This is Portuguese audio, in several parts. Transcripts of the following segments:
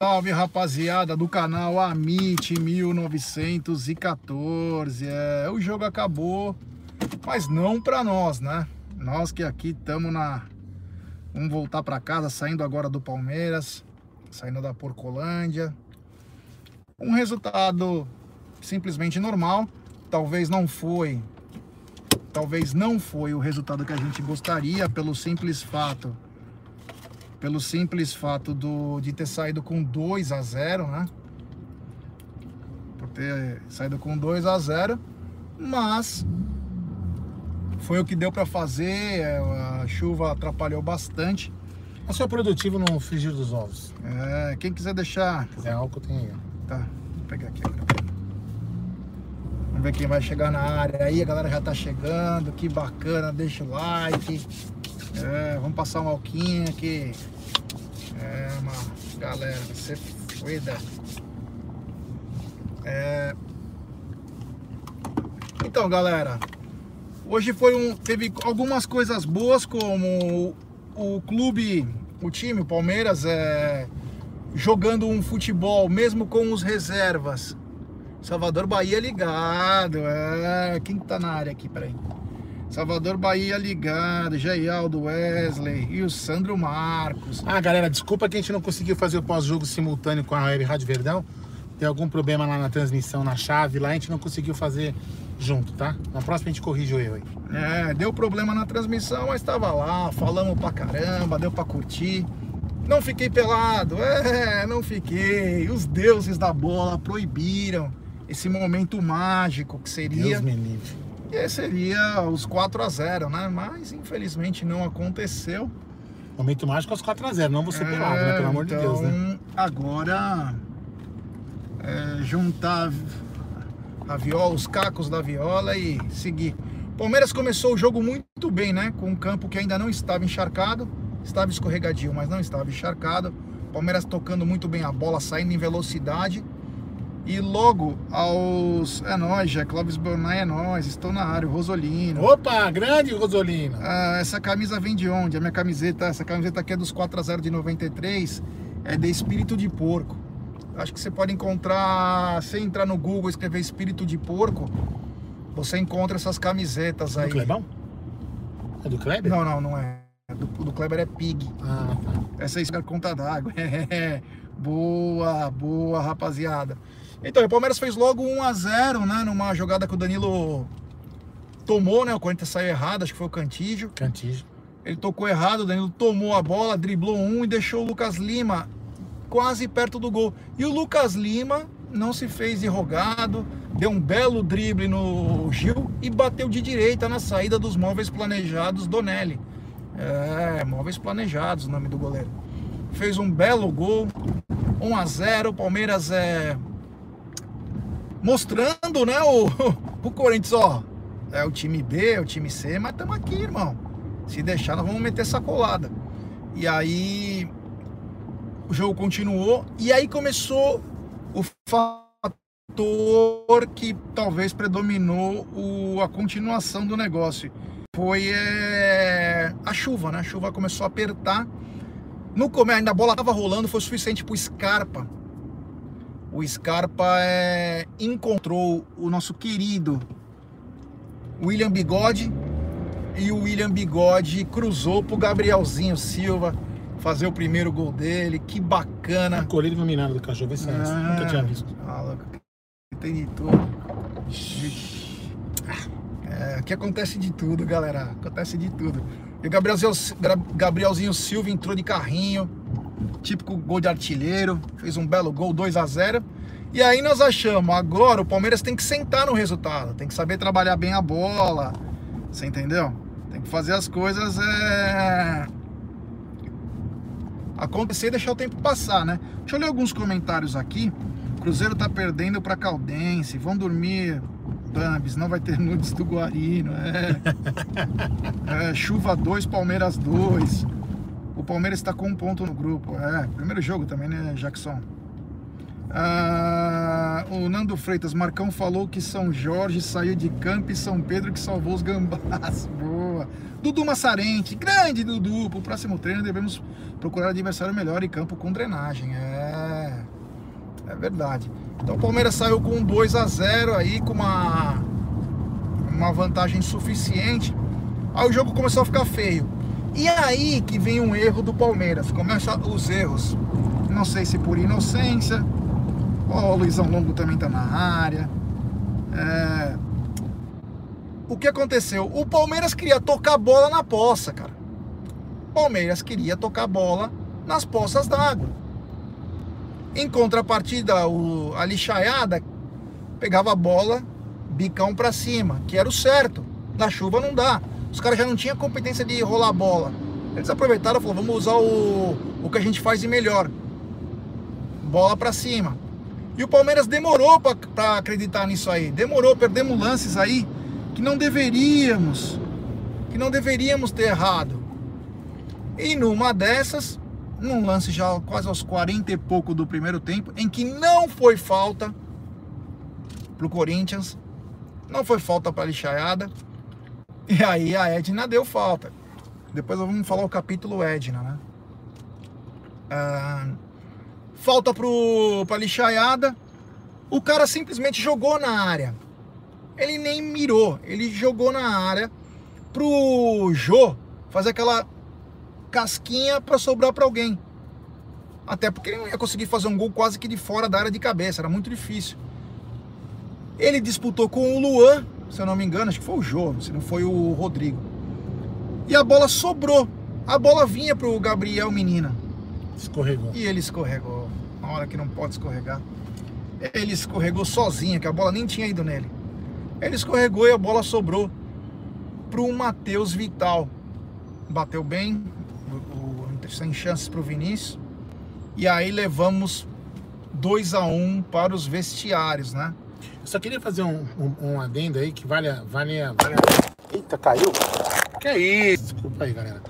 salve, rapaziada do canal Amit 1914. É, o jogo acabou, mas não para nós, né? Nós que aqui estamos na vamos voltar para casa, saindo agora do Palmeiras, saindo da Porcolândia. Um resultado simplesmente normal, talvez não foi talvez não foi o resultado que a gente gostaria pelo simples fato pelo simples fato do, de ter saído com 2 a 0, né? Por ter saído com 2 a 0, mas foi o que deu para fazer, é, a chuva atrapalhou bastante. Mas foi produtivo no frigir dos ovos. É, quem quiser deixar... Se quiser álcool, tem aí. Tá, vou pegar aqui Vamos ver quem vai chegar na área aí, a galera já tá chegando, que bacana, deixa o like. É, vamos passar um alquinho aqui. É, uma galera, você cuida. É... Então, galera, hoje foi um, teve algumas coisas boas, como o, o clube, o time, o Palmeiras, é, jogando um futebol, mesmo com os reservas. Salvador Bahia ligado, é, quem tá na área aqui, peraí. Salvador Bahia ligado, Jaialdo Wesley e o Sandro Marcos. Ah, galera, desculpa que a gente não conseguiu fazer o pós-jogo simultâneo com a Web Rádio Verdão. Tem algum problema lá na transmissão, na chave, lá a gente não conseguiu fazer junto, tá? Na próxima a gente corrige o erro aí. É, deu problema na transmissão, mas tava lá, falamos pra caramba, deu pra curtir. Não fiquei pelado, é, não fiquei. Os deuses da bola proibiram esse momento mágico que seria. Deus me livre e seria os 4 a 0 né? Mas infelizmente não aconteceu. Momento mágico aos 4 a 0 não você é, pelado, né? Pelo amor então, de Deus, né? Então, agora é, juntar a viola, os cacos da viola e seguir. Palmeiras começou o jogo muito bem, né? Com um campo que ainda não estava encharcado, estava escorregadio, mas não estava encharcado. Palmeiras tocando muito bem a bola, saindo em velocidade e logo aos. É nóis, já. Clóvis Bonai é nós. Estou na área, o Rosolino. Opa, grande Rosolino. Ah, essa camisa vem de onde? A minha camiseta, essa camiseta aqui é dos 4 a 0 de 93. É de espírito de porco. Acho que você pode encontrar. Se entrar no Google e escrever espírito de porco, você encontra essas camisetas aí. Do Clebão? É do Kleber? Não, não, não é. Do, do Kleber é Pig. Ah, tá. Essa é conta d'água. boa, boa, rapaziada. Então, o Palmeiras fez logo 1 a 0 né? Numa jogada que o Danilo tomou, né? O Corinthians saiu errado, acho que foi o Cantígio. Cantígio. Ele tocou errado, o Danilo tomou a bola, driblou um e deixou o Lucas Lima quase perto do gol. E o Lucas Lima não se fez enrogado, deu um belo drible no Gil e bateu de direita na saída dos móveis planejados do Nelly. É, móveis planejados o nome do goleiro. Fez um belo gol, 1 a 0 Palmeiras é mostrando, né, o, o Corinthians, ó, é o time B, é o time C, mas estamos aqui, irmão. Se deixar, nós vamos meter essa colada. E aí o jogo continuou e aí começou o fator que talvez predominou o, a continuação do negócio. Foi é, a chuva, né? A chuva começou a apertar. No começo, ainda a bola estava rolando, foi suficiente para o Scarpa o Scarpa é, encontrou o nosso querido William Bigode e o William Bigode cruzou pro Gabrielzinho Silva fazer o primeiro gol dele. Que bacana. Colírio iluminado do cachorro, vê se é ah, Nunca tinha visto. Ah, louco. Tem de tudo. É, aqui acontece de tudo, galera. Acontece de tudo. E o Gabrielzinho, Gabrielzinho Silva entrou de carrinho típico gol de artilheiro, fez um belo gol, 2 a 0 E aí nós achamos, agora o Palmeiras tem que sentar no resultado, tem que saber trabalhar bem a bola, você entendeu? Tem que fazer as coisas é... acontecer e deixar o tempo passar, né? Deixa eu ler alguns comentários aqui. Cruzeiro tá perdendo para Caldense, vão dormir, Bambis, não vai ter nudes do Guarino, é. é chuva 2, Palmeiras 2. O Palmeiras está com um ponto no grupo. É, primeiro jogo também, né, Jackson? Ah, o Nando Freitas, Marcão falou que São Jorge saiu de campo e São Pedro que salvou os gambás. Boa. Dudu Massarente, grande Dudu. Para o próximo treino devemos procurar adversário melhor em campo com drenagem. É. verdade. Então o Palmeiras saiu com 2 a 0 aí, com uma, uma vantagem suficiente. Aí o jogo começou a ficar feio. E aí que vem um erro do Palmeiras. Começa os erros. Não sei se por inocência. Ó, o Luizão Longo também tá na área. É... O que aconteceu? O Palmeiras queria tocar bola na poça, cara. O Palmeiras queria tocar bola nas poças d'água. Em contrapartida, o, a lixaiada pegava a bola bicão para cima, que era o certo. Na chuva não dá. Os caras já não tinham competência de rolar a bola. Eles aproveitaram e falaram, vamos usar o, o que a gente faz de melhor. Bola para cima. E o Palmeiras demorou para acreditar nisso aí. Demorou, perdemos lances aí que não deveríamos, que não deveríamos ter errado. E numa dessas, num lance já quase aos 40 e pouco do primeiro tempo, em que não foi falta pro Corinthians, não foi falta para Lixaiada, e aí a Edna deu falta. Depois vamos falar o capítulo Edna, né? Ah, falta pro, pra lixaiada. O cara simplesmente jogou na área. Ele nem mirou, ele jogou na área pro Jô fazer aquela casquinha para sobrar para alguém. Até porque ele não ia conseguir fazer um gol quase que de fora da área de cabeça, era muito difícil. Ele disputou com o Luan, se eu não me engano, acho que foi o Jô, se não foi o Rodrigo. E a bola sobrou. A bola vinha pro Gabriel Menina. Escorregou. E ele escorregou. Na hora que não pode escorregar. Ele escorregou sozinho, que a bola nem tinha ido nele. Ele escorregou e a bola sobrou pro Matheus Vital. Bateu bem, sem chances pro Vinícius. E aí levamos 2 a 1 um para os vestiários, né? Eu só queria fazer um, um, um adendo aí que vale a, vale, a, vale a... Eita, caiu? Que é isso? Desculpa aí, galera.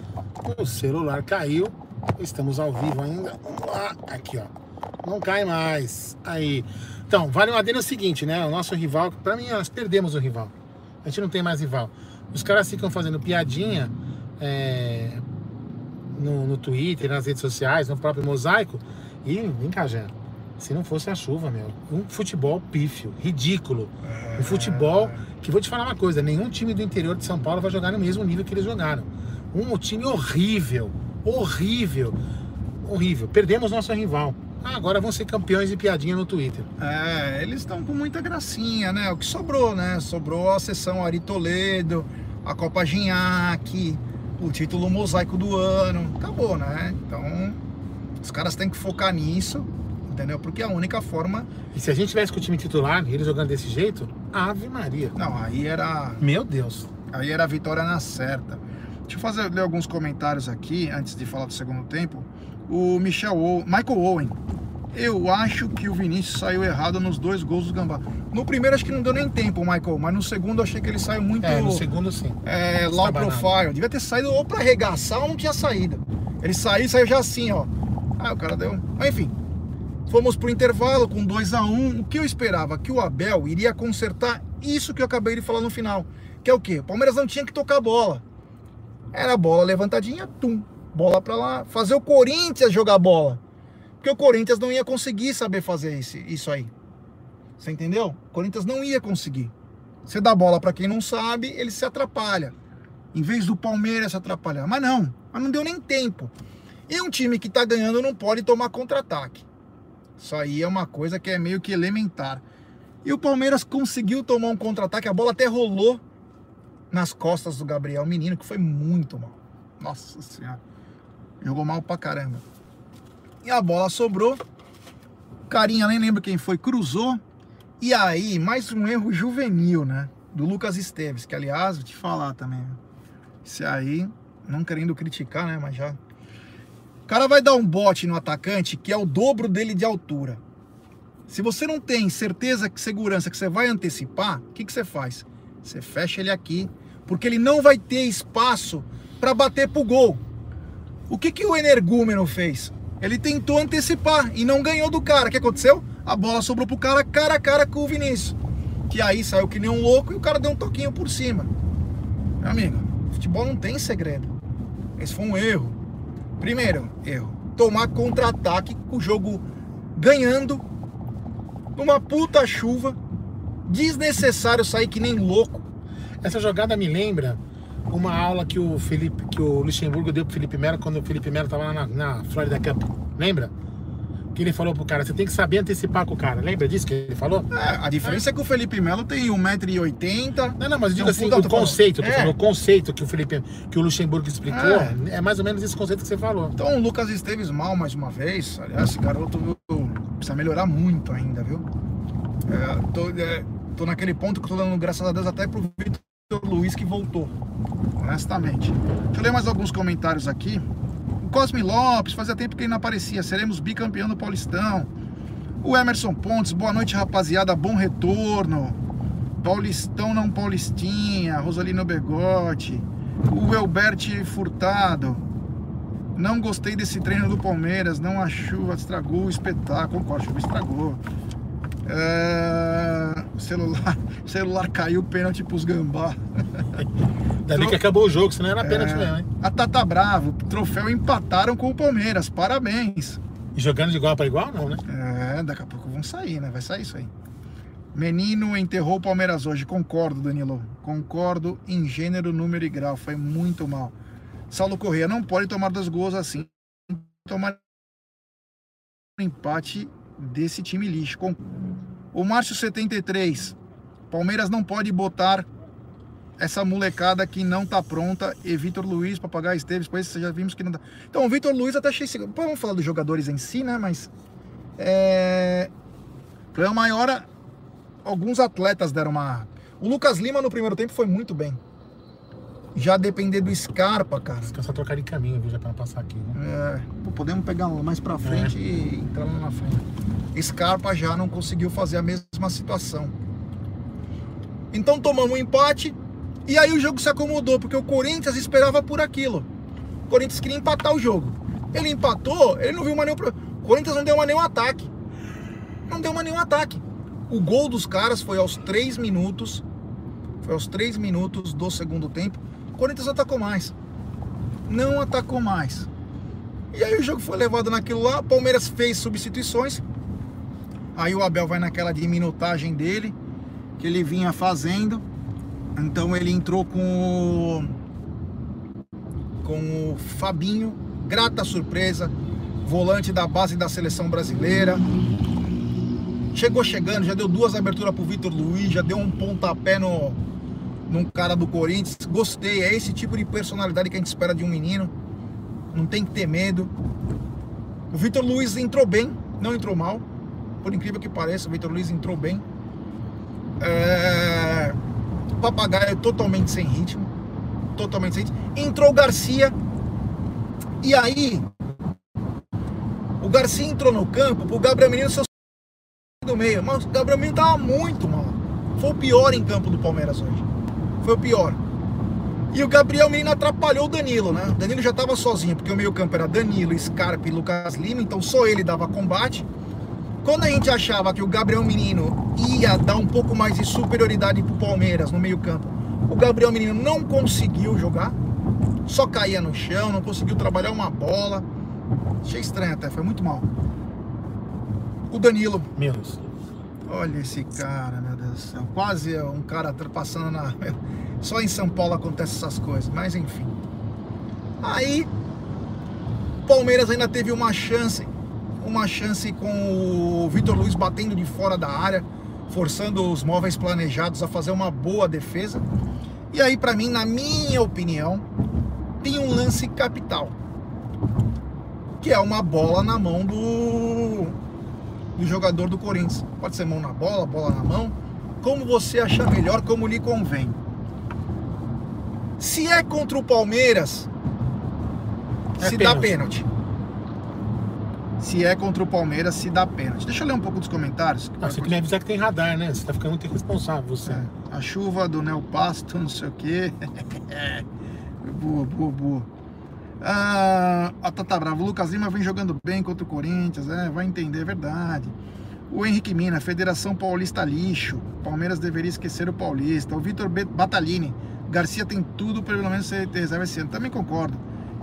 O celular caiu. Estamos ao vivo ainda. Aqui, ó. Não cai mais. Aí. Então, vale um adendo o seguinte, né? O nosso rival, pra mim, nós perdemos o rival. A gente não tem mais rival. Os caras ficam fazendo piadinha é, no, no Twitter, nas redes sociais, no próprio mosaico. E vem cá, já. Se não fosse a chuva, meu. Um futebol pífio, ridículo. Um futebol que vou te falar uma coisa: nenhum time do interior de São Paulo vai jogar no mesmo nível que eles jogaram. Um time horrível, horrível, horrível. Perdemos nosso rival. Ah, agora vão ser campeões de piadinha no Twitter. É, eles estão com muita gracinha, né? O que sobrou, né? Sobrou a sessão Ari Toledo, a Copa Ginhaque, o título mosaico do ano. Acabou, né? Então, os caras têm que focar nisso, entendeu? Porque é a única forma. E se a gente tivesse com o time titular, ele jogando desse jeito, Ave Maria. Não, aí era. Meu Deus. Aí era a vitória na certa. Deixa eu fazer ler alguns comentários aqui antes de falar do segundo tempo. O Michel Owen, Michael Owen. Eu acho que o Vinícius saiu errado nos dois gols do Gambá. No primeiro acho que não deu nem tempo, Michael, mas no segundo achei que ele saiu muito. É, no segundo sim. É, low profile. Devia ter saído ou para arregaçar ou não tinha saída. Ele saiu, saiu já assim, ó. Ah, o cara deu. Mas enfim. Fomos pro intervalo com 2 a 1 um. O que eu esperava? Que o Abel iria consertar isso que eu acabei de falar no final. Que é o quê? O Palmeiras não tinha que tocar a bola. Era bola levantadinha, tum. Bola para lá. Fazer o Corinthians jogar bola. Porque o Corinthians não ia conseguir saber fazer isso, isso aí. Você entendeu? O Corinthians não ia conseguir. Você dá bola para quem não sabe, ele se atrapalha. Em vez do Palmeiras se atrapalhar. Mas não, mas não deu nem tempo. E um time que tá ganhando não pode tomar contra-ataque. Isso aí é uma coisa que é meio que elementar. E o Palmeiras conseguiu tomar um contra-ataque, a bola até rolou nas costas do Gabriel Menino, que foi muito mal. Nossa Senhora. Jogou mal pra caramba. E a bola sobrou. Carinha, nem lembro quem foi, cruzou. E aí, mais um erro juvenil, né? Do Lucas Esteves, que aliás, vou te falar também. Esse aí, não querendo criticar, né? Mas já. Cara vai dar um bote no atacante que é o dobro dele de altura. Se você não tem certeza que segurança que você vai antecipar, o que, que você faz? Você fecha ele aqui, porque ele não vai ter espaço para bater pro gol. O que, que o energúmeno fez? Ele tentou antecipar e não ganhou do cara. O que aconteceu? A bola sobrou pro cara cara a cara com o Vinícius. Que aí saiu que nem um louco e o cara deu um toquinho por cima. Meu amigo, futebol não tem segredo. Esse foi um erro. Primeiro, erro. Tomar contra-ataque com o jogo ganhando numa puta chuva, desnecessário sair que nem louco. Essa jogada me lembra uma aula que o Felipe, que o Luxemburgo deu pro Felipe Melo quando o Felipe Melo tava na, na Florida Cup. Lembra? Que ele falou pro cara, você tem que saber antecipar com o cara. Lembra disso que ele falou? É, a diferença é. que o Felipe Melo tem 1,80m. Não, não, mas digo um assim, puta o conceito, é. falando, o conceito que o Felipe, que o Luxemburgo explicou, É. é. mais ou menos esse conceito que você falou. Então o Lucas Esteves mal mais uma vez. Aliás, esse garoto viu, precisa melhorar muito ainda, viu? É, tô, é, tô naquele ponto que tô dando graças a Deus até pro Vitor Luiz que voltou. Honestamente. Deixa eu ler mais alguns comentários aqui. Cosme Lopes, fazia tempo que ele não aparecia. Seremos bicampeão do Paulistão. O Emerson Pontes, boa noite, rapaziada. Bom retorno. Paulistão não Paulistinha. Rosalino Begotti. O Elbert Furtado. Não gostei desse treino do Palmeiras. Não a chuva estragou o espetáculo. Concordo, a chuva estragou. É, O celular, o celular caiu, pênalti pros gambá. Ainda bem que acabou o jogo, senão era pênalti É, mesmo, hein? A Tata Bravo, troféu empataram com o Palmeiras. Parabéns. E jogando de igual para igual, não, né? É, daqui a pouco vão sair, né? Vai sair isso aí. Menino enterrou o Palmeiras hoje. Concordo, Danilo. Concordo em gênero, número e grau. Foi muito mal. Saulo Corrêa não pode tomar dois gols assim. Tomar um empate desse time lixo. O Márcio 73. Palmeiras não pode botar essa molecada que não tá pronta e Vitor Luiz, Papagaio Esteves, pois já vimos que não dá. Então, o Vitor Luiz até achei. Pô, vamos falar dos jogadores em si, né? Mas é... problema maior, alguns atletas deram uma. O Lucas Lima no primeiro tempo foi muito bem. Já depender do Scarpa, cara. Fica só trocar de caminho, viu? Já pra não passar aqui, né? É, pô, podemos pegar mais pra frente e entrar lá na frente. Scarpa já não conseguiu fazer a mesma situação. Então tomamos um empate e aí o jogo se acomodou, porque o Corinthians esperava por aquilo. O Corinthians queria empatar o jogo. Ele empatou, ele não viu mais nenhum. pro- O Corinthians não deu mais nenhum ataque. Não deu mais nenhum ataque. O gol dos caras foi aos 3 minutos. Foi aos 3 minutos do segundo tempo. Corinthians atacou mais. Não atacou mais. E aí o jogo foi levado naquilo lá. Palmeiras fez substituições. Aí o Abel vai naquela de minutagem dele, que ele vinha fazendo. Então ele entrou com o, com o Fabinho, grata surpresa, volante da base da seleção brasileira. Chegou chegando, já deu duas aberturas pro Vitor Luiz, já deu um pontapé no num cara do Corinthians. Gostei, é esse tipo de personalidade que a gente espera de um menino. Não tem que ter medo. O Vitor Luiz entrou bem, não entrou mal. Por incrível que pareça, o Vitor Luiz entrou bem. É... O Papagaio totalmente sem ritmo. Totalmente sem ritmo. Entrou o Garcia. E aí, o Garcia entrou no campo pro Gabriel Menino do meio. Mas o Gabriel Menino tava muito mal. Foi o pior em campo do Palmeiras hoje. Foi o pior. E o Gabriel Menino atrapalhou o Danilo, né? O Danilo já estava sozinho, porque o meio-campo era Danilo, Scarpa e Lucas Lima, então só ele dava combate. Quando a gente achava que o Gabriel Menino ia dar um pouco mais de superioridade pro Palmeiras no meio-campo, o Gabriel Menino não conseguiu jogar, só caía no chão, não conseguiu trabalhar uma bola. Achei estranho até, foi muito mal. O Danilo, Menos. Olha esse cara, meu Deus do céu. Quase um cara passando na. Só em São Paulo acontece essas coisas, mas enfim. Aí, Palmeiras ainda teve uma chance. Uma chance com o Vitor Luiz batendo de fora da área, forçando os móveis planejados a fazer uma boa defesa. E aí, pra mim, na minha opinião, tem um lance capital. Que é uma bola na mão do do jogador do Corinthians. Pode ser mão na bola, bola na mão, como você achar melhor, como lhe convém. Se é contra o Palmeiras, É se dá pênalti. pênalti. Se é contra o Palmeiras, se dá pênalti. Deixa eu ler um pouco dos comentários. Ah, você queria me avisar que tem radar, né? Você tá ficando muito irresponsável, você. É, a chuva do Neo Pasto, não sei o quê. boa, boa, boa. Ah, a Tata Brava, o Lucas Lima vem jogando bem contra o Corinthians, é, vai entender, é verdade. O Henrique Mina, Federação Paulista lixo. Palmeiras deveria esquecer o Paulista. O Vitor Batalini, Garcia tem tudo pelo menos ser reserva esse ano. Também concordo.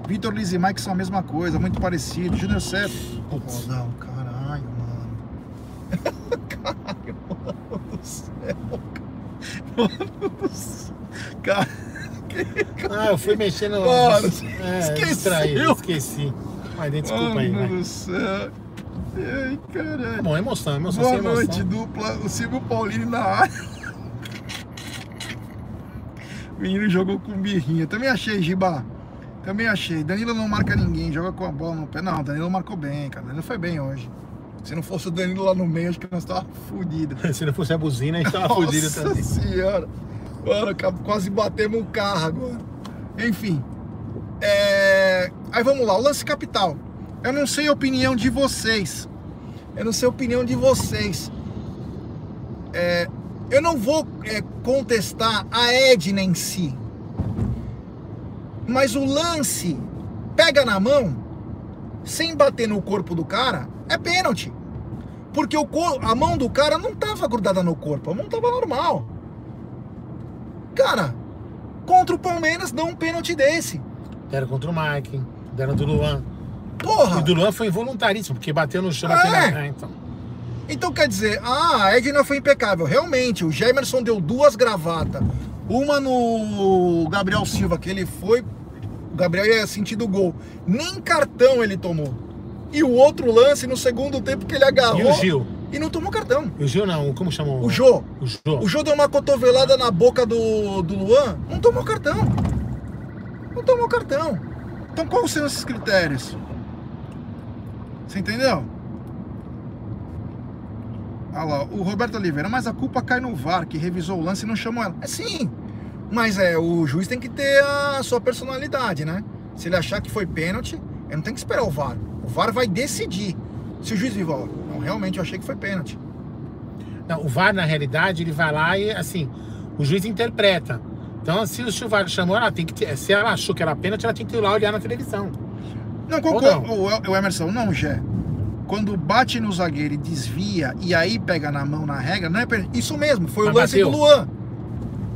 Vitor Liz e Mike são a mesma coisa, muito parecido. Júnior Sérgio. Rodão, não, caralho, mano. caralho, mano do céu. Mano do céu. Caralho. Ah, eu fui mexendo. Mano, é, esqueceu. distraí, esqueci. Mas desculpa aí, Mano do céu. Ai, caralho. Tá bom, emoção, emoção Boa emoção. noite, dupla. O Silvio Paulino na área. O menino jogou com birrinha. Também achei, Giba. Também achei. Danilo não marca ninguém, joga com a bola no pé. Não, Danilo marcou bem, cara. Danilo foi bem hoje. Se não fosse o Danilo lá no meio, acho que nós tava fudidos. Se não fosse a buzina, a gente tava fudido Nossa também. senhora. Mano, quase batemos o carro agora. Enfim. É, Aí vamos lá, o lance capital. Eu não sei a opinião de vocês. Eu não sei a opinião de vocês. É, Eu não vou é, contestar a Edna em si. Mas o lance pega na mão, sem bater no corpo do cara, é pênalti. Porque o a mão do cara não tava grudada no corpo, a mão tava normal. Cara, contra o Palmeiras dá um pênalti desse. Deram contra o Mike, deram do Luan. Porra! E do Luan foi involuntaríssimo, porque bateu no chão, É. É, então. Então quer dizer, ah, a Edna foi impecável. Realmente, o Gemerson deu duas gravatas. Uma no Gabriel Silva, que ele foi. O Gabriel ia sentir do gol. Nem cartão ele tomou. E o outro lance no segundo tempo que ele agarrou. E o Gil? E não tomou cartão. O Gil não, como chamou? O Jô. O Jô. O Jô deu uma cotovelada na boca do, do Luan, não tomou cartão. Não tomou cartão. Então quais são esses critérios? Você entendeu? Olha lá, o Roberto Oliveira, mas a culpa cai no VAR, que revisou o lance e não chamou ela. É sim, mas é, o juiz tem que ter a sua personalidade, né? Se ele achar que foi pênalti, ele não tem que esperar o VAR. O VAR vai decidir. Se o juiz não, realmente eu achei que foi pênalti. Não, o VAR, na realidade, ele vai lá e, assim, o juiz interpreta. Então, se o VAR chamou, ela tem que ter, se ela achou que era pênalti, ela tem que ir lá olhar na televisão. Não, concordo. O, o Emerson, não, Gé. Quando bate no zagueiro e desvia e aí pega na mão na regra, não é pênalti. Isso mesmo, foi Mas o lance bateu? do Luan.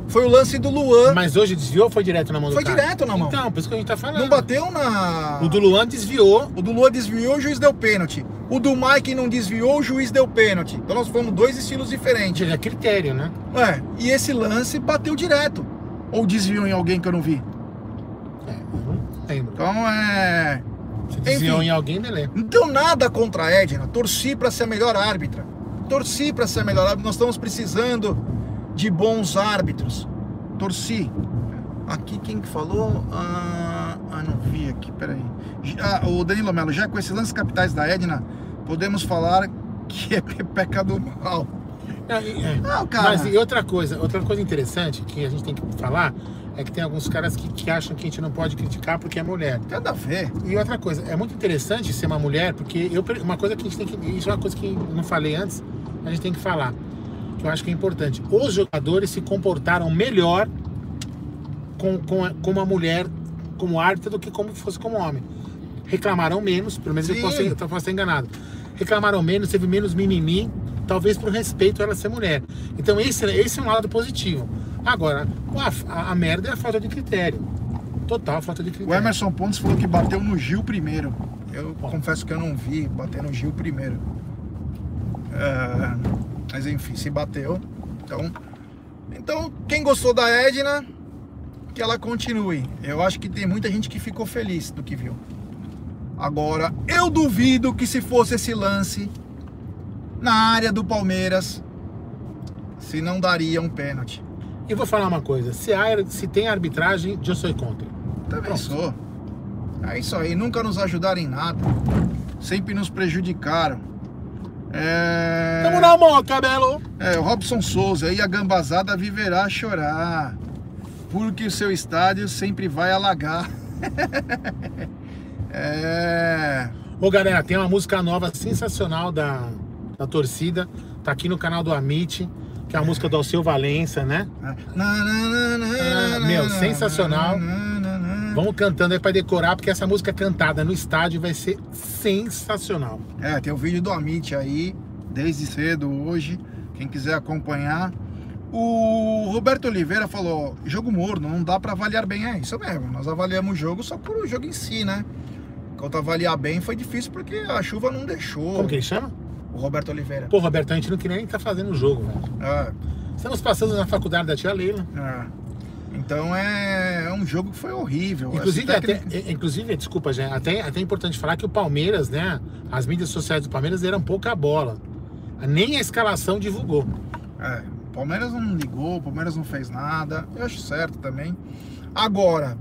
Foi o lance do Luan. Mas hoje desviou ou foi direto na mão Foi do cara? direto na mão. Então, por isso que a gente tá falando. Não bateu na. O do Luan desviou. O do Luan desviou, o juiz deu pênalti. O do Mike não desviou, o juiz deu pênalti. Então nós fomos dois estilos diferentes. É critério, né? É, e esse lance bateu direto. Ou desviou em alguém que eu não vi. É, eu não lembro. Então é. Se desviou enfim. em alguém, beleza. Não tenho nada contra a Edna. Torci para ser a melhor árbitra. Torci para ser a melhor árbitra. Nós estamos precisando de bons árbitros. Torci. Aqui quem que falou? Ah, ah, não vi aqui, peraí. Ah, o Danilo Melo, já com esses lances capitais da Edna, podemos falar que é pepeca do mal. Não, é. Não, cara. Mas e outra coisa, outra coisa interessante que a gente tem que falar é que tem alguns caras que, que acham que a gente não pode criticar porque é mulher. Nada a ver. E outra coisa, é muito interessante ser uma mulher, porque eu, uma coisa que a gente tem que. Isso é uma coisa que eu não falei antes, a gente tem que falar. Que eu acho que é importante. Os jogadores se comportaram melhor com, com, a- como a mulher, como árbitra, do que como fosse como homem. Reclamaram menos, pelo menos eu Sim. posso, ser- eu posso estar enganado. Reclamaram menos, teve menos mimimi, talvez por respeito a ela ser mulher. Então esse, esse é um lado positivo. Agora, a, a merda é a falta de critério. Total falta de critério. O Emerson Pontes falou que bateu no Gil primeiro. Eu confesso que eu não vi bater no Gil primeiro. É, mas enfim, se bateu. Então, então, quem gostou da Edna, que ela continue. Eu acho que tem muita gente que ficou feliz do que viu. Agora, eu duvido que se fosse esse lance na área do Palmeiras, se não daria um pênalti. E vou falar uma coisa: se, há, se tem arbitragem, eu sou contra. Também Pronto. sou. É isso aí, nunca nos ajudaram em nada. Sempre nos prejudicaram. É... Tamo na mão, cabelo! é, o Robson Souza, e a gambazada viverá a chorar. Porque o seu estádio sempre vai alagar. é. Ô galera, tem uma música nova sensacional da, da torcida. Tá aqui no canal do Amit, que é a música do Alceu Valença, né? Ah, meu, sensacional. Vamos cantando aí pra decorar, porque essa música cantada no estádio vai ser sensacional. É, tem o vídeo do Amit aí, desde cedo hoje. Quem quiser acompanhar. O Roberto Oliveira falou: jogo morno, não dá pra avaliar bem. É isso mesmo, nós avaliamos o jogo só por o jogo em si, né? Quanto avaliar bem foi difícil porque a chuva não deixou. Como que ele chama? O Roberto Oliveira. Pô, Roberto, a gente não queria nem estar fazendo o jogo, velho. É, Estamos passando na faculdade da tia Leila. É. Então é, é um jogo que foi horrível. Inclusive, até, técnica- é- inclusive desculpa, já, até, até é importante falar que o Palmeiras, né? As mídias sociais do Palmeiras deram pouca bola. Nem a escalação divulgou. É, o Palmeiras não ligou, o Palmeiras não fez nada. Eu acho certo também. Agora,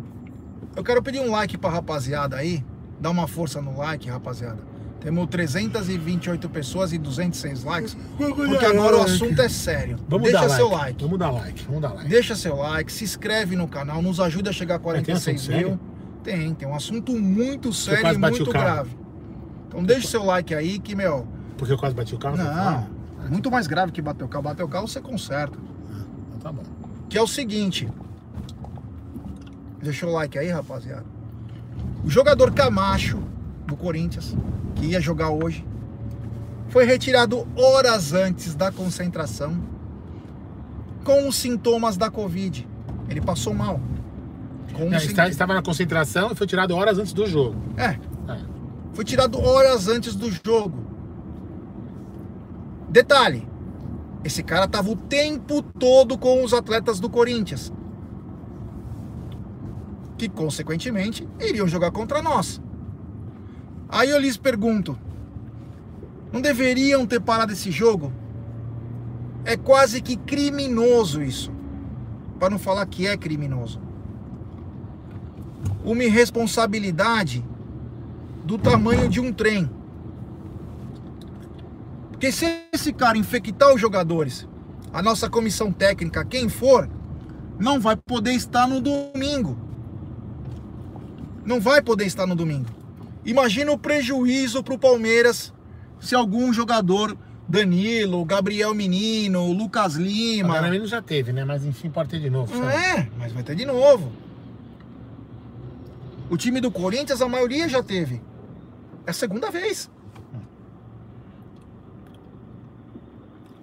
eu quero pedir um like pra rapaziada aí. Dá uma força no like, rapaziada. Temos 328 pessoas e 206 likes. Porque agora o assunto é sério. Vamos Deixa dar seu like. like. Vamos dar like. Vamos dar like. Deixa seu like, se inscreve no canal, nos ajuda a chegar a 46 tem mil. Tem, tem um assunto muito sério e muito grave. Então deixa seu like aí que, meu, Porque eu quase bati o carro. não, fala? é muito mais grave que bater o carro. Bater o carro você conserta. Então tá bom. Que é o seguinte. Deixa o like aí, rapaziada. O jogador Camacho, do Corinthians, que ia jogar hoje, foi retirado horas antes da concentração com os sintomas da Covid. Ele passou mal. Não, estava na concentração e foi tirado horas antes do jogo. É, É. foi tirado horas antes do jogo. Detalhe: esse cara tava o tempo todo com os atletas do Corinthians. Que, consequentemente, iriam jogar contra nós. Aí eu lhes pergunto: não deveriam ter parado esse jogo? É quase que criminoso isso. Para não falar que é criminoso. Uma irresponsabilidade do tamanho de um trem. Porque se esse cara infectar os jogadores, a nossa comissão técnica, quem for, não vai poder estar no domingo. Não vai poder estar no domingo. Imagina o prejuízo para o Palmeiras se algum jogador, Danilo, Gabriel Menino, Lucas Lima. Agora mesmo já teve, né? Mas enfim, pode ter de novo. sabe? É, mas vai ter de novo. O time do Corinthians, a maioria já teve. É a segunda vez.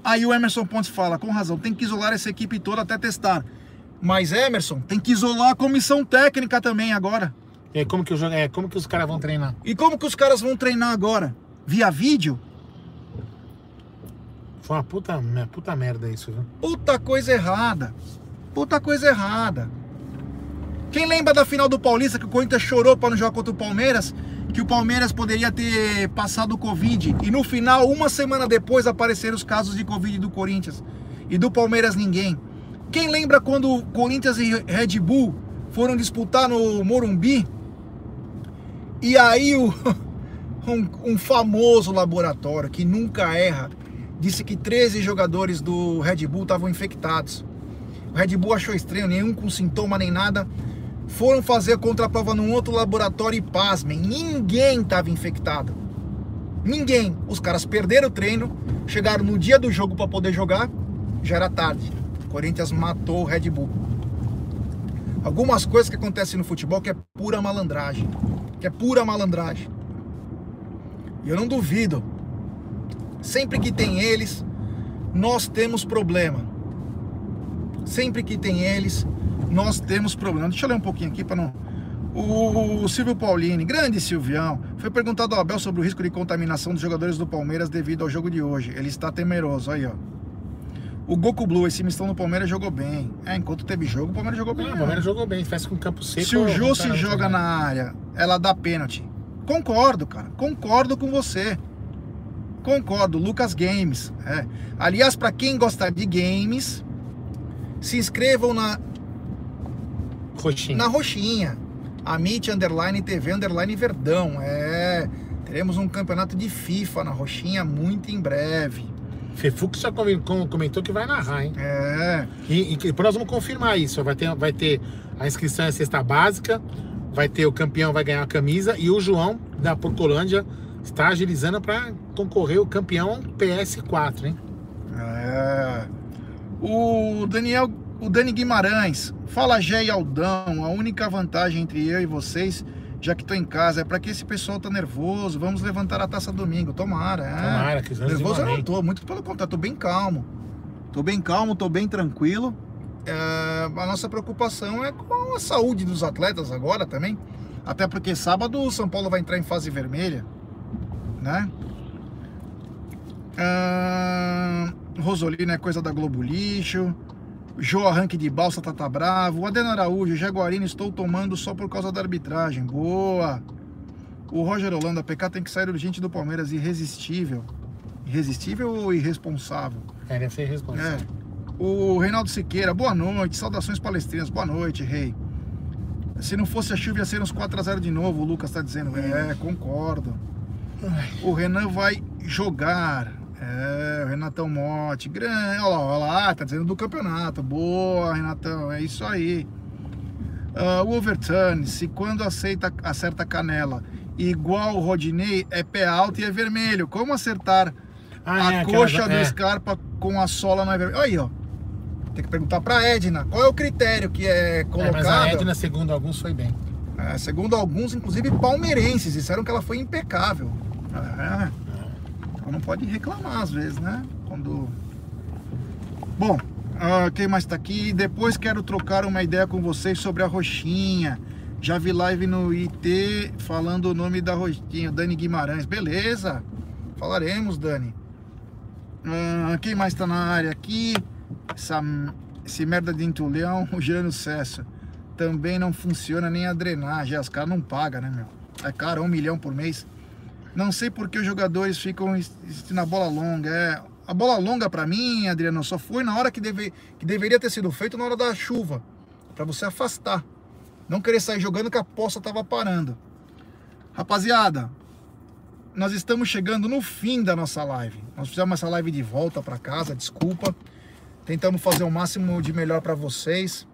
Aí o Emerson Pontes fala, com razão, tem que isolar essa equipe toda até testar. Mas Emerson, tem que isolar a comissão técnica também agora. E aí, como que, o jogo, é, como que os caras vão treinar? E como que os caras vão treinar agora? Via vídeo? Foi uma puta, uma puta merda isso, viu? Puta coisa errada. Puta coisa errada. Quem lembra da final do Paulista que o Corinthians chorou para não jogar contra o Palmeiras? Que o Palmeiras poderia ter passado o Covid. E no final, uma semana depois, apareceram os casos de Covid do Corinthians. E do Palmeiras ninguém. Quem lembra quando o Corinthians e Red Bull foram disputar no Morumbi? E aí o, um, um famoso laboratório que nunca erra disse que 13 jogadores do Red Bull estavam infectados. O Red Bull achou estranho, nenhum com sintoma nem nada. Foram fazer a contraprova num outro laboratório e pasmem, ninguém estava infectado. Ninguém. Os caras perderam o treino, chegaram no dia do jogo para poder jogar, já era tarde. O Corinthians matou o Red Bull. Algumas coisas que acontecem no futebol que é pura malandragem. Que é pura malandragem. E eu não duvido. Sempre que tem eles, nós temos problema. Sempre que tem eles, nós temos problema. Deixa eu ler um pouquinho aqui para não. O Silvio Paulini, grande Silvião, foi perguntado ao Abel sobre o risco de contaminação dos jogadores do Palmeiras devido ao jogo de hoje. Ele está temeroso, aí ó. O Goku Blue, esse mistão do Palmeiras jogou bem. É, enquanto teve jogo, o Palmeiras jogou bem. Ah, o? Palmeiras jogou bem, faz com campo seco. Se o Jô não se tá- joga na área, ela dá pênalti. Concordo, cara. Concordo com você. Concordo. Lucas Games. É. Aliás, para quem gosta de games, se inscrevam na, Roxinho. na roxinha. Amit Underline TV Underline Verdão. É. Teremos um campeonato de FIFA na roxinha muito em breve. Fefux já come- com- comentou que vai narrar, hein? É. E, e depois nós vamos confirmar isso. Vai ter, vai ter a inscrição é cesta básica, vai ter o campeão, vai ganhar a camisa e o João da Porcolândia está agilizando para concorrer o campeão PS4, hein? É. O Daniel, o Dani Guimarães, fala Gé e Aldão, a única vantagem entre eu e vocês, já que tô em casa, é para que esse pessoal tá nervoso, vamos levantar a taça domingo, tomara, é. Tomara que os Nervoso eu não tô, muito pelo contrário, tô bem calmo. Tô bem calmo, tô bem tranquilo. É, a nossa preocupação é com a saúde dos atletas agora também. Até porque sábado o São Paulo vai entrar em fase vermelha, né? Rosolino é coisa da Globo Lixo. João Arranque de Balsa Tata Bravo. O Adeno Araújo, Jaguarino, estou tomando só por causa da arbitragem. Boa. O Roger Holanda, PK tem que sair urgente do Palmeiras, irresistível. Irresistível ou irresponsável? É, deve ser irresponsável. É. O Reinaldo Siqueira, boa noite. Saudações palestrinas. Boa noite, rei. Se não fosse a chuva, ia ser uns 4x0 de novo, o Lucas tá dizendo. É, concordo. O Renan vai jogar. É, o Renatão Mote. Grande. Olha lá, olha lá, tá dizendo do campeonato. Boa, Renatão. É isso aí. Uh, o Overturn, se quando aceita, acerta a canela igual o Rodinei, é pé alto e é vermelho. Como acertar Ah, a é, coxa aquela- do é. Scarpa com a sola não é vermelho? Olha aí, ó. Tem que perguntar pra Edna. Qual é o critério que é É, colocado? mas a Edna, segundo alguns, foi bem. É, segundo alguns, inclusive palmeirenses, disseram que ela foi impecável. É. Então não pode reclamar às vezes, né? Quando. Bom, ah, quem mais tá aqui? Depois quero trocar uma ideia com vocês sobre a roxinha. Já vi live no IT falando o nome da roxinha, Dani Guimarães. Beleza, falaremos, Dani. Ah, quem mais tá na área aqui? Essa, esse merda de entulhão, o Jânio Cesso. Também não funciona nem a drenagem. As caras não pagam, né, meu? É caro, um milhão por mês. Não sei por que os jogadores ficam na bola longa. É, a bola longa pra mim, Adriano, só foi na hora que, deve, que deveria ter sido feito na hora da chuva. Pra você afastar. Não querer sair jogando que a poça tava parando. Rapaziada, nós estamos chegando no fim da nossa live. Nós fizemos essa live de volta pra casa, desculpa. Tentamos fazer o máximo de melhor pra vocês.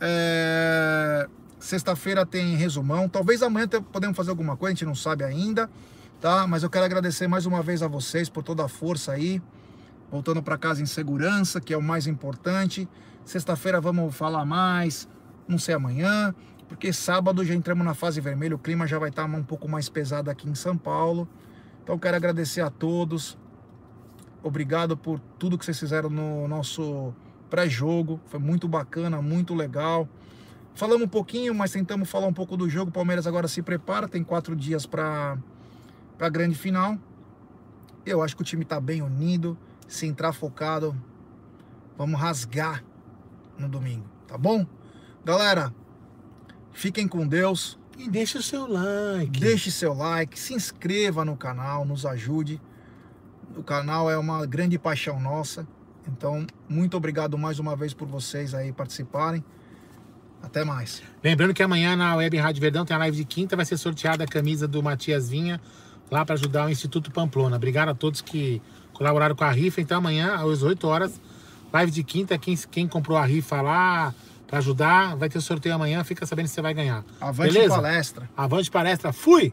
É, Sexta-feira tem resumão. Talvez amanhã podemos fazer alguma coisa, a gente não sabe ainda, tá? Mas eu quero agradecer mais uma vez a vocês por toda a força aí. Voltando para casa em segurança, que é o mais importante. Sexta-feira vamos falar mais, não sei amanhã, porque sábado já entramos na fase vermelha, o clima já vai estar um pouco mais pesado aqui em São Paulo. Então quero agradecer a todos. Obrigado por tudo que vocês fizeram no nosso pré-jogo. Foi muito bacana, muito legal. Falamos um pouquinho, mas tentamos falar um pouco do jogo. O Palmeiras agora se prepara, tem quatro dias para a grande final. Eu acho que o time está bem unido. Se entrar focado, vamos rasgar no domingo, tá bom? Galera, fiquem com Deus. E deixa o seu like. Deixe seu like, se inscreva no canal, nos ajude. O canal é uma grande paixão nossa. Então, muito obrigado mais uma vez por vocês aí participarem. Até mais. Lembrando que amanhã na Web Rádio Verdão tem a live de quinta, vai ser sorteada a camisa do Matias Vinha lá para ajudar o Instituto Pamplona. Obrigado a todos que colaboraram com a rifa. Então amanhã, às 8 horas, live de quinta, quem, quem comprou a rifa lá para ajudar, vai ter sorteio amanhã, fica sabendo se você vai ganhar. Avante Beleza? palestra. Avante palestra, fui!